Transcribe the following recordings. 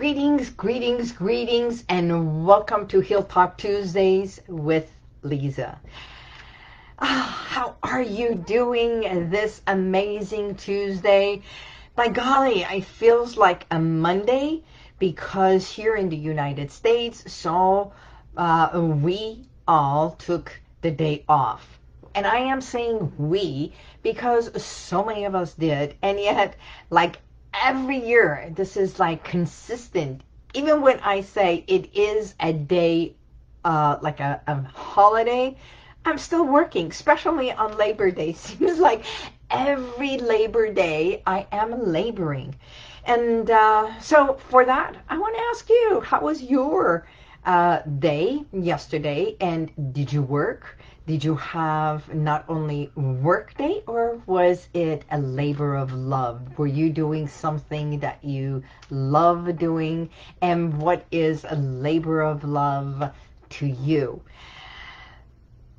Greetings, greetings, greetings, and welcome to Heal Talk Tuesdays with Lisa. Oh, how are you doing this amazing Tuesday? By golly, it feels like a Monday because here in the United States, so uh, we all took the day off. And I am saying we because so many of us did. And yet, like every year, this is like consistent. Even when I say it is a day, uh, like a, a holiday, I'm still working, especially on Labor Day. Seems like every Labor Day I am laboring. And uh, so for that, I want to ask you, how was your uh, day yesterday? And did you work? Did you have not only work day or was it a labor of love? Were you doing something that you love doing? And what is a labor of love to you?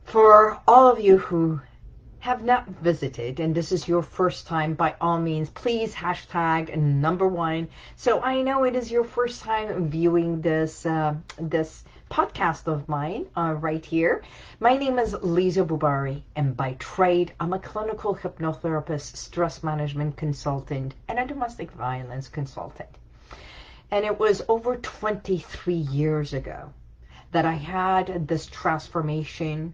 For all of you who have not visited and this is your first time, by all means, please hashtag number one. So I know it is your first time viewing this uh, this podcast of mine uh, right here. My name is Lisa Bubari, and by trade, I'm a clinical hypnotherapist, stress management consultant, and a domestic violence consultant. And it was over 23 years ago that I had this transformation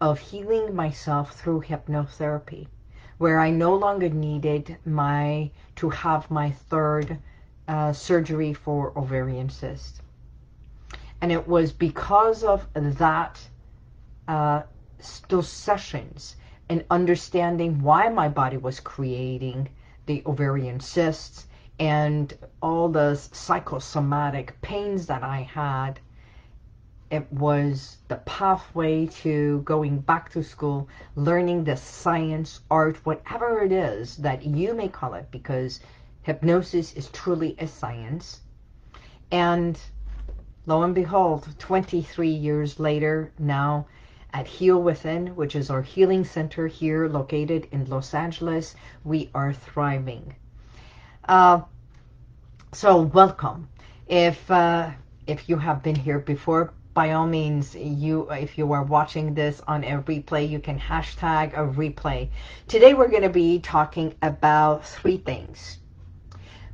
of healing myself through hypnotherapy, where I no longer needed my to have my third uh, surgery for ovarian cyst. And it was because of that, uh, those sessions and understanding why my body was creating the ovarian cysts and all the psychosomatic pains that I had. It was the pathway to going back to school, learning the science, art, whatever it is that you may call it, because hypnosis is truly a science. And lo and behold, 23 years later, now at Heal Within, which is our healing center here located in Los Angeles, we are thriving. Uh, so welcome. If uh, if you have been here before, by all means, you if you are watching this on a replay, you can hashtag a replay. Today we're going to be talking about three things.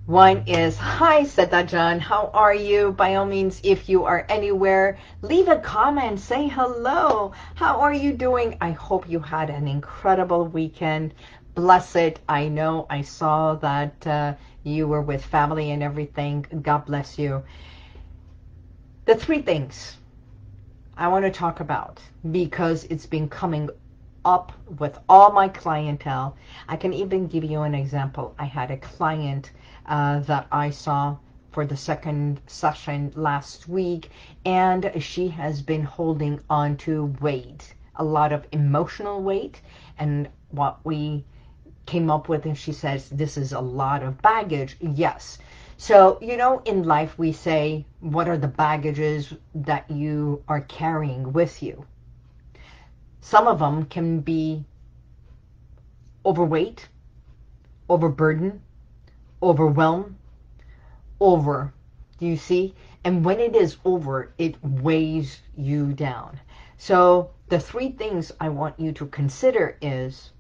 One is, hi, Setajan, how are you? By all means, if you are anywhere, leave a comment, say hello. How are you doing? I hope you had an incredible weekend. Bless it. I know I saw that uh, you were with family and everything. God bless you. The three things I want to talk about because it's been coming up with all my clientele. I can even give you an example. I had a client uh, that I saw for the second session last week and she has been holding on to weight a lot of emotional weight and what we came up with and she says this is a lot of baggage yes so you know in life we say what are the baggages that you are carrying with you some of them can be overweight overburden overwhelm, over. Do you see? And when it is over, it weighs you down. So the three things I want you to consider is,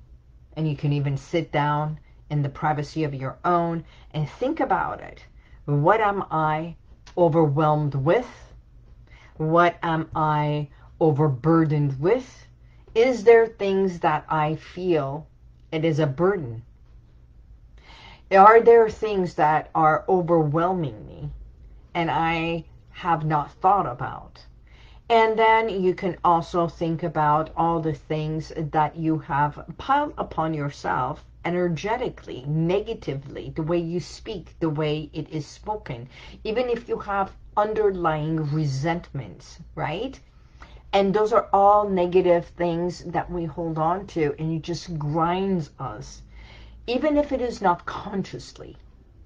and you can even sit down in the privacy of your own and think about it. What am I overwhelmed with? What am I overburdened with? Is there things that I feel it is a burden? Are there things that are overwhelming me and I have not thought about? And then you can also think about all the things that you have piled upon yourself energetically, negatively, the way you speak, the way it is spoken, even if you have underlying resentments, right? And those are all negative things that we hold on to and it just grinds us even if it is not consciously,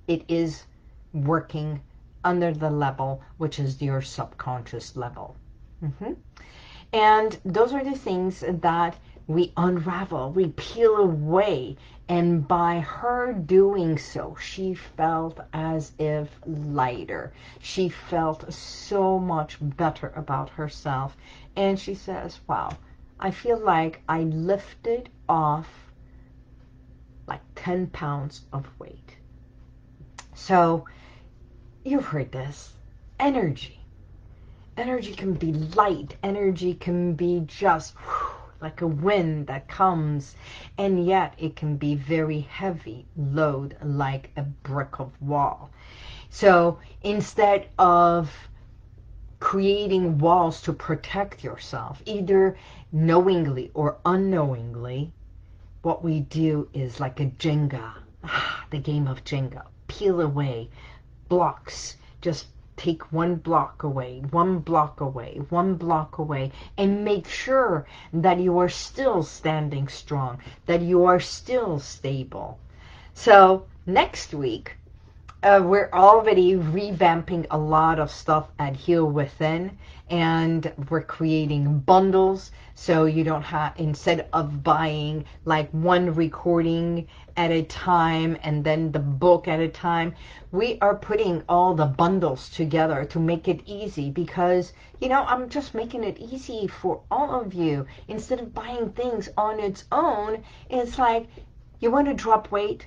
it is working under the level, which is your subconscious level. Mm -hmm. And those are the things that we unravel, we peel away. And by her doing so, she felt as if lighter. She felt so much better about herself. And she says, wow, I feel like I lifted off like 10 pounds of weight. So you've heard this. Energy. Energy can be light. Energy can be just whew, like a wind that comes, and yet it can be very heavy load like a brick of wall. So instead of creating walls to protect yourself, either knowingly or unknowingly, what we do is like a Jenga, ah, the game of Jenga, peel away blocks, just take one block away, one block away, one block away, and make sure that you are still standing strong, that you are still stable. So next week, uh, we're already revamping a lot of stuff at Heal Within and we're creating bundles so you don't have instead of buying like one recording at a time and then the book at a time we are putting all the bundles together to make it easy because you know I'm just making it easy for all of you. Instead of buying things on its own it's like you want to drop weight?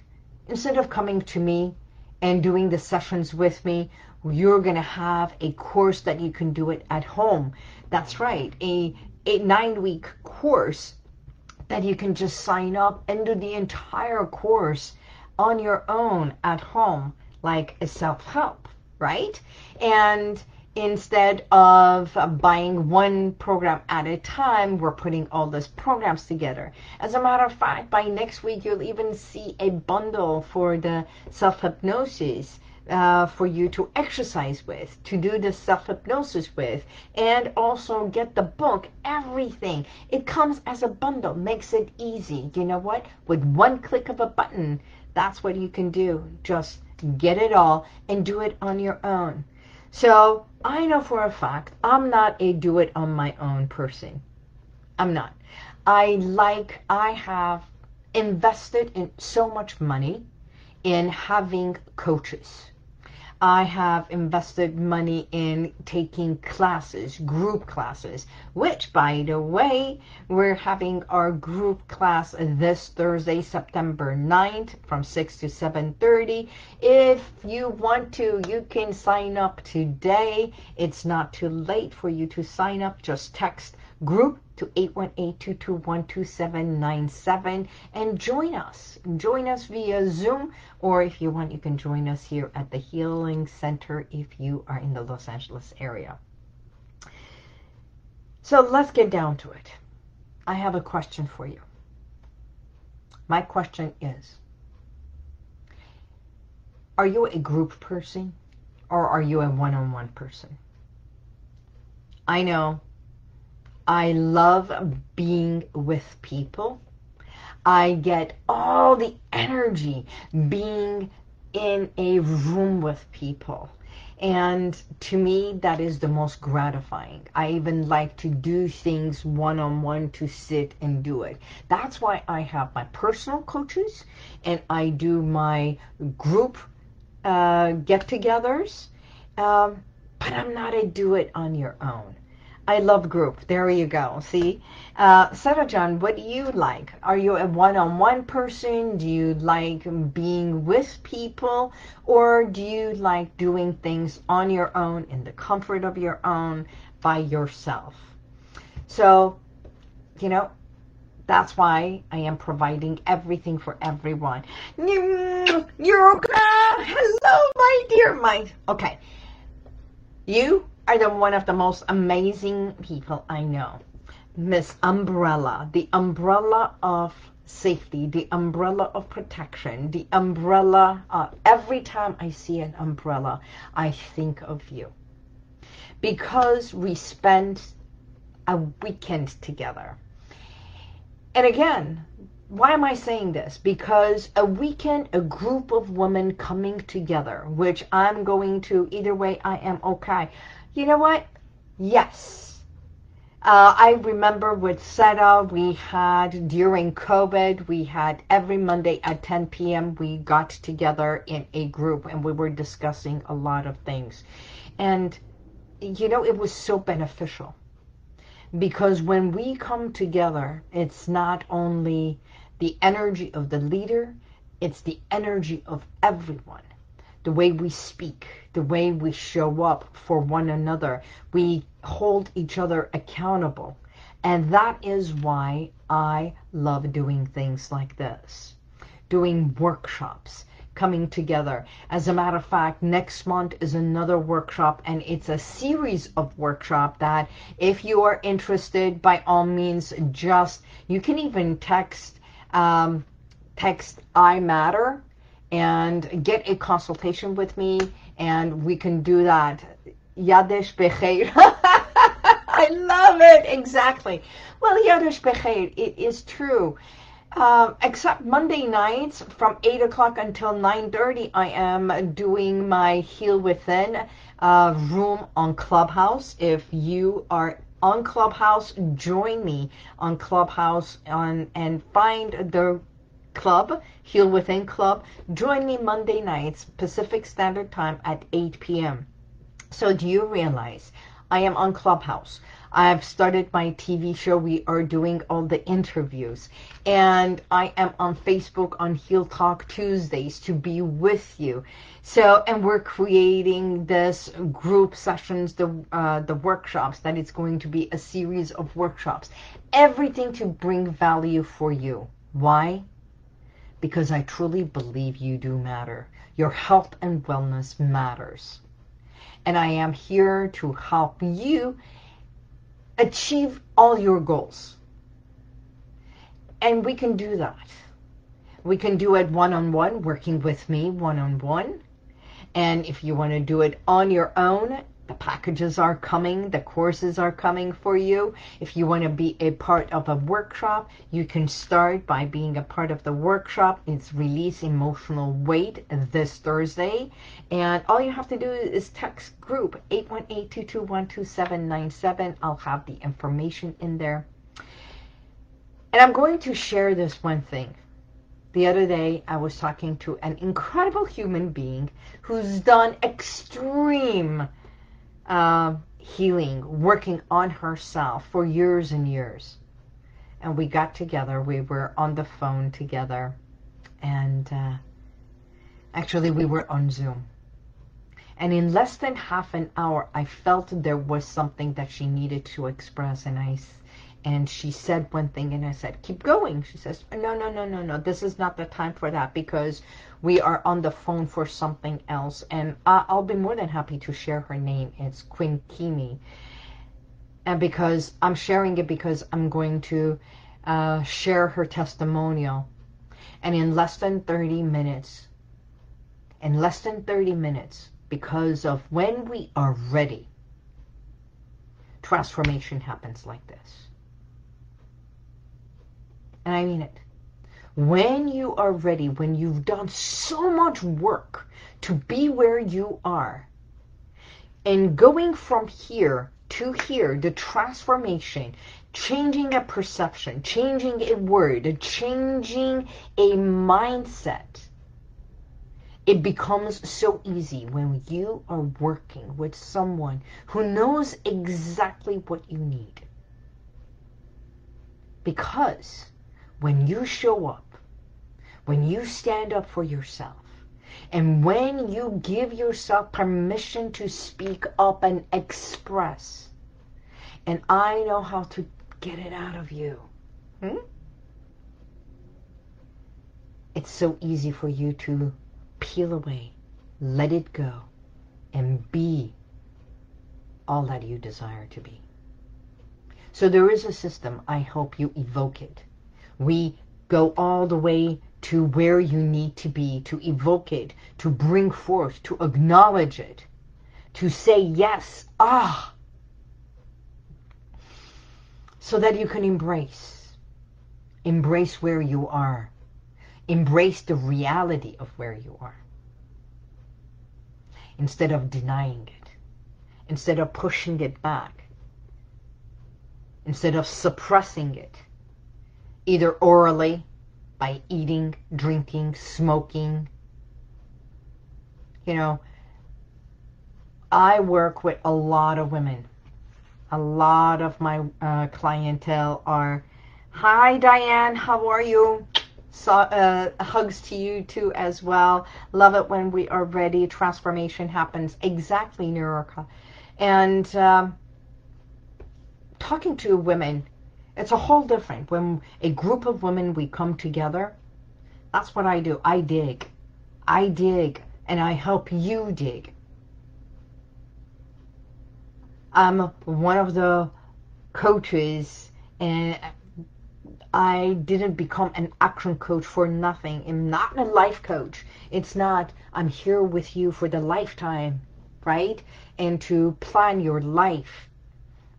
Instead of coming to me and doing the sessions with me, you're going to have a course that you can do it at home. That's right, a, a nine-week course that you can just sign up and do the entire course on your own at home, like a self-help, right? And instead of buying one program at a time, we're putting all those programs together. As a matter of fact, by next week, you'll even see a bundle for the self-hypnosis uh, for you to exercise with, to do the self-hypnosis with, and also get the book, everything. It comes as a bundle, makes it easy. You know what? With one click of a button, that's what you can do. Just get it all and do it on your own. So I know for a fact I'm not a do it on my own person. I'm not. I like, I have invested in so much money in having coaches. I have invested money in taking classes, group classes, which, by the way, we're having our group class this Thursday, September 9th from 6 to 7.30. If you want to, you can sign up today. It's not too late for you to sign up. Just text group to 818-221-2797 and join us. Join us via Zoom or if you want you can join us here at the Healing Center if you are in the Los Angeles area. So let's get down to it. I have a question for you. My question is, are you a group person or are you a one-on-one -on -one person? I know I love being with people. I get all the energy being in a room with people. And to me, that is the most gratifying. I even like to do things one-on-one -on -one to sit and do it. That's why I have my personal coaches and I do my group uh, get-togethers. Um, but I'm not a do it on your own. I love group. There you go. See? Uh, Sarah John, what do you like? Are you a one-on-one -on -one person? Do you like being with people? Or do you like doing things on your own, in the comfort of your own, by yourself? So, you know, that's why I am providing everything for everyone. You're Hello, my dear. My Okay. You are the one of the most amazing people I know. Miss Umbrella, the umbrella of safety, the umbrella of protection, the umbrella, uh, every time I see an umbrella, I think of you. Because we spent a weekend together. And again, why am I saying this? Because a weekend, a group of women coming together, which I'm going to, either way, I am okay. You know what? Yes. Uh, I remember with SETA, we had, during COVID, we had every Monday at 10 p.m., we got together in a group and we were discussing a lot of things. And, you know, it was so beneficial. Because when we come together, it's not only the energy of the leader, it's the energy of everyone the way we speak, the way we show up for one another. We hold each other accountable. And that is why I love doing things like this. Doing workshops, coming together. As a matter of fact, next month is another workshop and it's a series of workshop that if you are interested, by all means, just, you can even text, um, text I matter and get a consultation with me and we can do that. Yadesh Becheir. I love it. Exactly. Well, Yadesh Becheir, it is true. Um, except Monday nights from 8 o'clock until 9.30, I am doing my Heal Within uh, room on Clubhouse. If you are on Clubhouse, join me on Clubhouse on, and find the club, Heal Within Club. Join me Monday nights, Pacific Standard Time at 8 p.m. So do you realize I am on Clubhouse. I've started my TV show. We are doing all the interviews. And I am on Facebook on Heal Talk Tuesdays to be with you. So, and we're creating this group sessions, the, uh, the workshops, that it's going to be a series of workshops. Everything to bring value for you. Why? Because I truly believe you do matter. Your health and wellness matters. And I am here to help you achieve all your goals. And we can do that. We can do it one-on-one, -on -one, working with me one-on-one. -on -one. And if you want to do it on your own, the packages are coming, the courses are coming for you. If you want to be a part of a workshop, you can start by being a part of the workshop. It's Release Emotional Weight this Thursday. And all you have to do is text group 818-221-2797. I'll have the information in there. And I'm going to share this one thing. The other day, I was talking to an incredible human being who's done extreme healing, working on herself for years and years. And we got together. We were on the phone together. And uh, actually, we were on Zoom. And in less than half an hour, I felt there was something that she needed to express. And I and she said one thing and I said, keep going. She says, no, no, no, no, no. This is not the time for that because we are on the phone for something else. And I'll be more than happy to share her name. It's Quinn Kimi. And because I'm sharing it because I'm going to uh, share her testimonial. And in less than 30 minutes, in less than 30 minutes, because of when we are ready, transformation happens like this. And I mean it. When you are ready, when you've done so much work to be where you are, and going from here to here, the transformation, changing a perception, changing a word, changing a mindset, it becomes so easy when you are working with someone who knows exactly what you need. Because when you show up, when you stand up for yourself, and when you give yourself permission to speak up and express, and I know how to get it out of you, hmm? it's so easy for you to peel away, let it go, and be all that you desire to be. So there is a system. I hope you evoke it. We go all the way to where you need to be, to evoke it, to bring forth, to acknowledge it, to say yes, ah, so that you can embrace. Embrace where you are. Embrace the reality of where you are. Instead of denying it. Instead of pushing it back. instead of suppressing it, either orally, by eating, drinking, smoking. You know, I work with a lot of women. A lot of my uh, clientele are, hi Diane, how are you? So, uh, hugs to you too as well. Love it when we are ready. Transformation happens. Exactly, Nurika. And um, talking to women, it's a whole different. When a group of women, we come together, that's what I do. I dig. I dig and I help you dig. I'm one of the coaches and I didn't become an action coach for nothing. I'm not a life coach. It's not, I'm here with you for the lifetime, right? And to plan your life.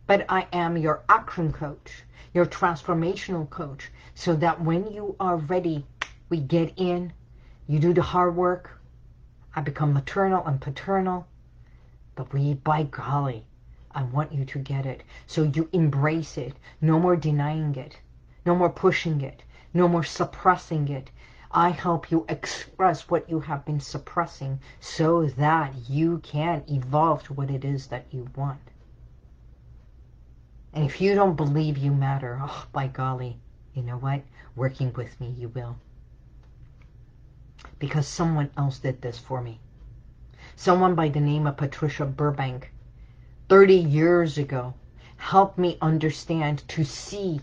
But I am your action coach, your transformational coach, so that when you are ready, we get in, you do the hard work, I become maternal and paternal, but we, by golly, I want you to get it. So you embrace it. No more denying it. No more pushing it. No more suppressing it. I help you express what you have been suppressing so that you can evolve to what it is that you want. And if you don't believe you matter, oh, by golly, you know what? Working with me, you will. Because someone else did this for me. Someone by the name of Patricia Burbank 30 years ago helped me understand to see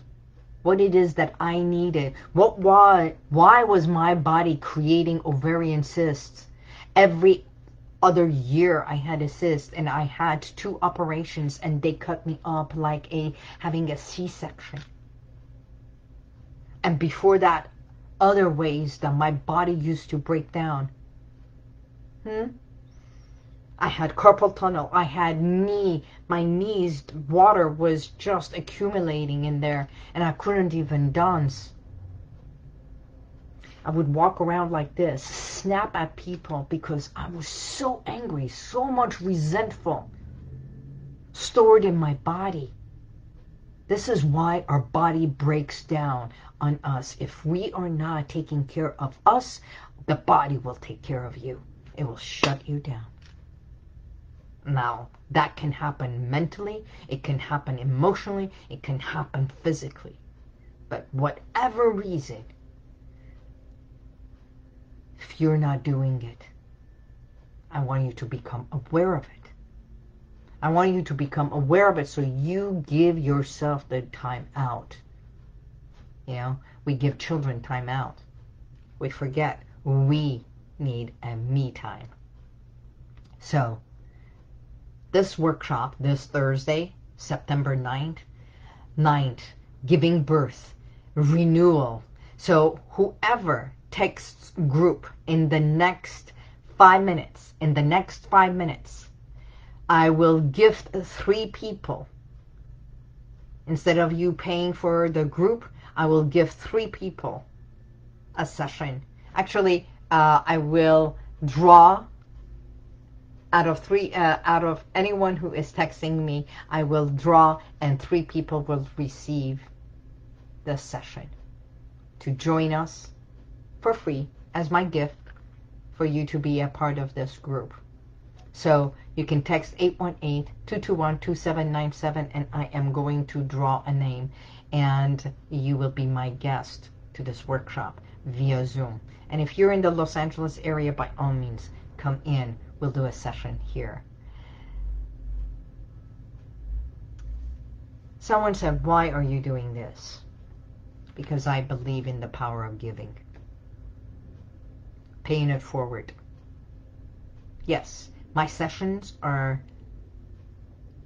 what it is that I needed. What why why was my body creating ovarian cysts? Every other year I had a cyst and I had two operations and they cut me up like a having a C-section. And before that, other ways that my body used to break down. Hmm? I had carpal tunnel. I had knee. My knees, water was just accumulating in there and I couldn't even dance. I would walk around like this, snap at people because I was so angry, so much resentful stored in my body. This is why our body breaks down on us. If we are not taking care of us, the body will take care of you. It will shut you down. Now, that can happen mentally, it can happen emotionally, it can happen physically. But whatever reason, if you're not doing it, I want you to become aware of it. I want you to become aware of it so you give yourself the time out. You know, we give children time out. We forget we need a me time. So, this workshop this Thursday, September 9th. 9th, giving birth, renewal. So whoever texts group in the next five minutes, in the next five minutes, I will gift three people. Instead of you paying for the group, I will give three people a session. Actually, uh, I will draw out of three, uh, out of anyone who is texting me, I will draw and three people will receive the session to join us for free as my gift for you to be a part of this group. So you can text 818-221-2797 and I am going to draw a name and you will be my guest to this workshop via Zoom. And if you're in the Los Angeles area, by all means, come in we'll do a session here. Someone said, why are you doing this? Because I believe in the power of giving. Paying it forward. Yes, my sessions are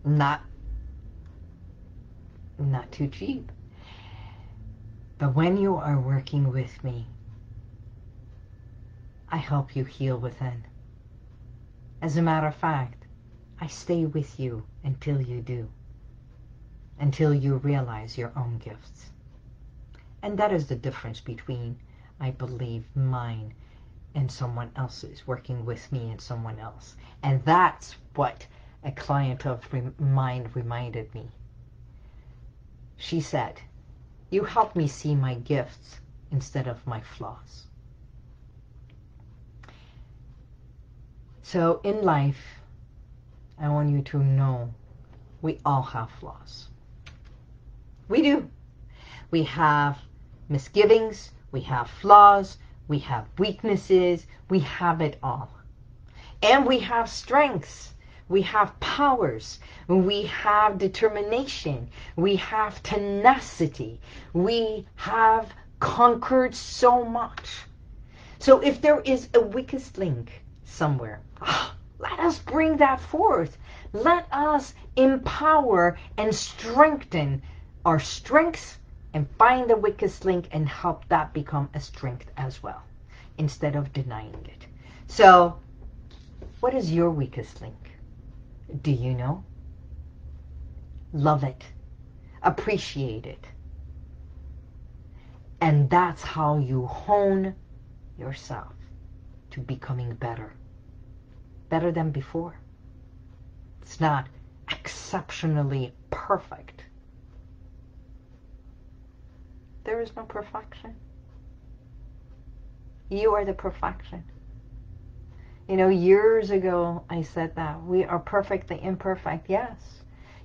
not not too cheap. But when you are working with me, I help you heal within. As a matter of fact, I stay with you until you do. Until you realize your own gifts. And that is the difference between, I believe, mine and someone else's, working with me and someone else. And that's what a client of mine reminded me. she said, you help me see my gifts instead of my flaws. So in life, I want you to know we all have flaws. We do. We have misgivings, we have flaws, we have weaknesses, we have it all. And we have strengths, we have powers, we have determination, we have tenacity, we have conquered so much. So if there is a weakest link somewhere, ah, let us bring that forth. Let us empower and strengthen our strengths and find the weakest link and help that become a strength as well instead of denying it. So what is your weakest link? Do you know? Love it. Appreciate it. And that's how you hone yourself to becoming better. Better than before. It's not exceptionally perfect. There is no perfection. You are the perfection. You know, years ago I said that. We are perfectly imperfect. Yes.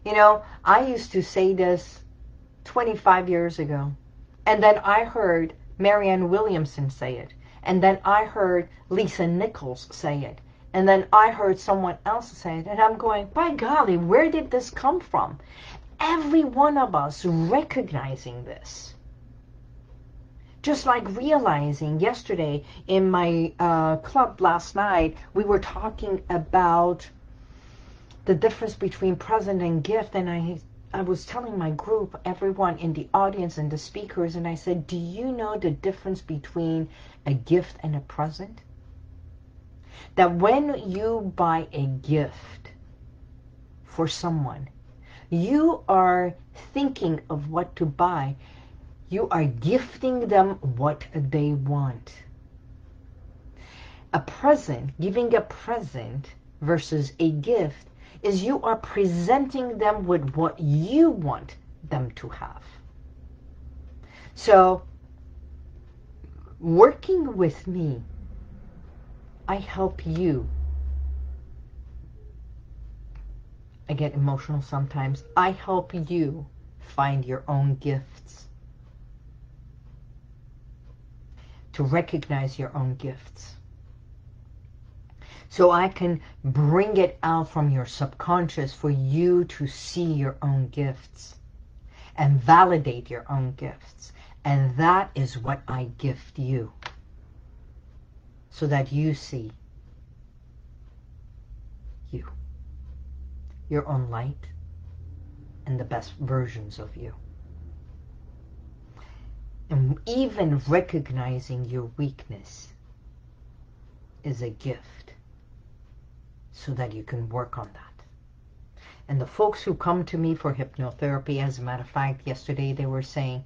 You know, I used to say this 25 years ago. And then I heard Marianne Williamson say it. And then I heard Lisa Nichols say it. And then I heard someone else say it. And I'm going, by golly, where did this come from? Every one of us recognizing this just like realizing yesterday in my uh, club last night, we were talking about the difference between present and gift. And I, I was telling my group, everyone in the audience and the speakers, and I said, do you know the difference between a gift and a present? That when you buy a gift for someone, you are thinking of what to buy you are gifting them what they want. A present, giving a present versus a gift, is you are presenting them with what you want them to have. So, working with me, I help you. I get emotional sometimes. I help you find your own gifts. To recognize your own gifts. So I can bring it out from your subconscious for you to see your own gifts and validate your own gifts. And that is what I gift you so that you see you, your own light, and the best versions of you. And even recognizing your weakness is a gift so that you can work on that. And the folks who come to me for hypnotherapy, as a matter of fact, yesterday they were saying,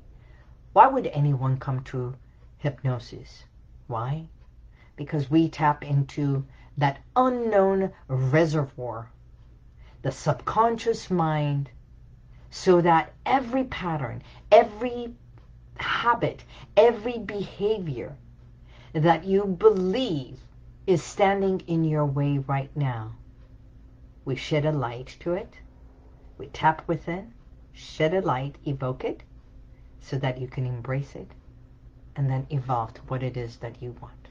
why would anyone come to hypnosis? Why? Because we tap into that unknown reservoir, the subconscious mind, so that every pattern, every habit, every behavior that you believe is standing in your way right now. We shed a light to it. We tap within, shed a light, evoke it, so that you can embrace it, and then evolve to what it is that you want.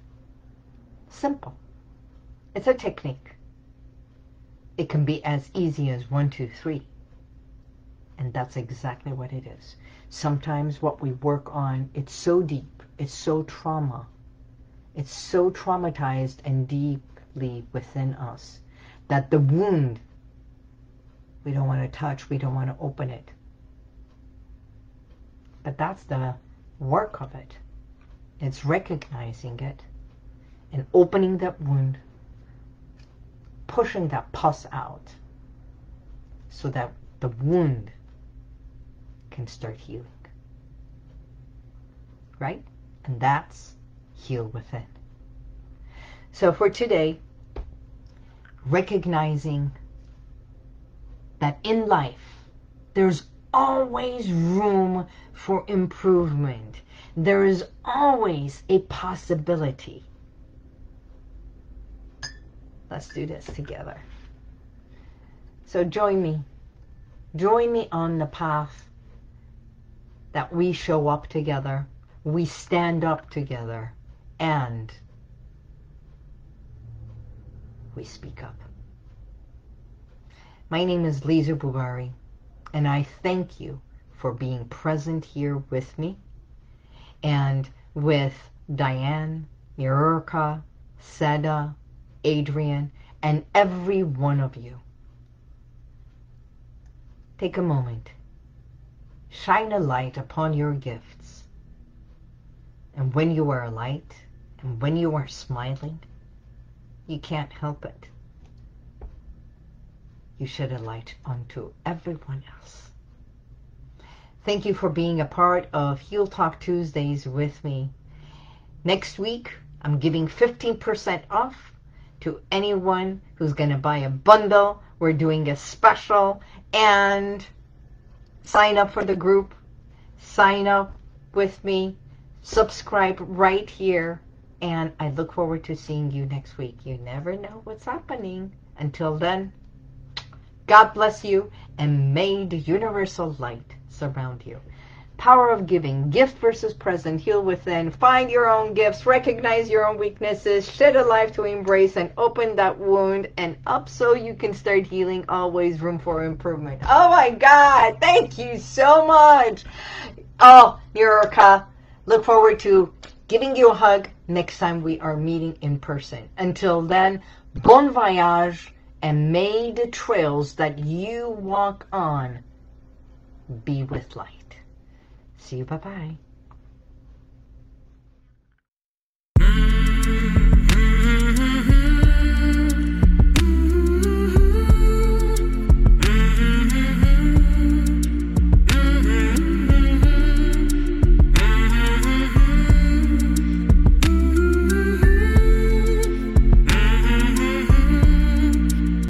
Simple. It's a technique. It can be as easy as one, two, three. And that's exactly what it is sometimes what we work on, it's so deep, it's so trauma, it's so traumatized and deeply within us that the wound, we don't want to touch, we don't want to open it. But that's the work of it. It's recognizing it and opening that wound, pushing that pus out so that the wound can start healing. Right? And that's heal within. So for today, recognizing that in life, there's always room for improvement. There is always a possibility. Let's do this together. So join me. Join me on the path that we show up together, we stand up together, and we speak up. My name is Lisa Bubari, and I thank you for being present here with me and with Diane, Mirka, Seda, Adrian, and every one of you. Take a moment. Shine a light upon your gifts. And when you are a light, and when you are smiling, you can't help it. You shed a light onto everyone else. Thank you for being a part of Heal Talk Tuesdays with me. Next week, I'm giving 15% off to anyone who's going to buy a bundle. We're doing a special and sign up for the group. Sign up with me. Subscribe right here. And I look forward to seeing you next week. You never know what's happening. Until then, God bless you and may the universal light surround you. Power of giving, gift versus present, heal within, find your own gifts, recognize your own weaknesses, shed a life to embrace and open that wound and up so you can start healing, always room for improvement. Oh my God, thank you so much. Oh, Yurika, look forward to giving you a hug next time we are meeting in person. Until then, bon voyage and may the trails that you walk on be with light. See you. Bye-bye.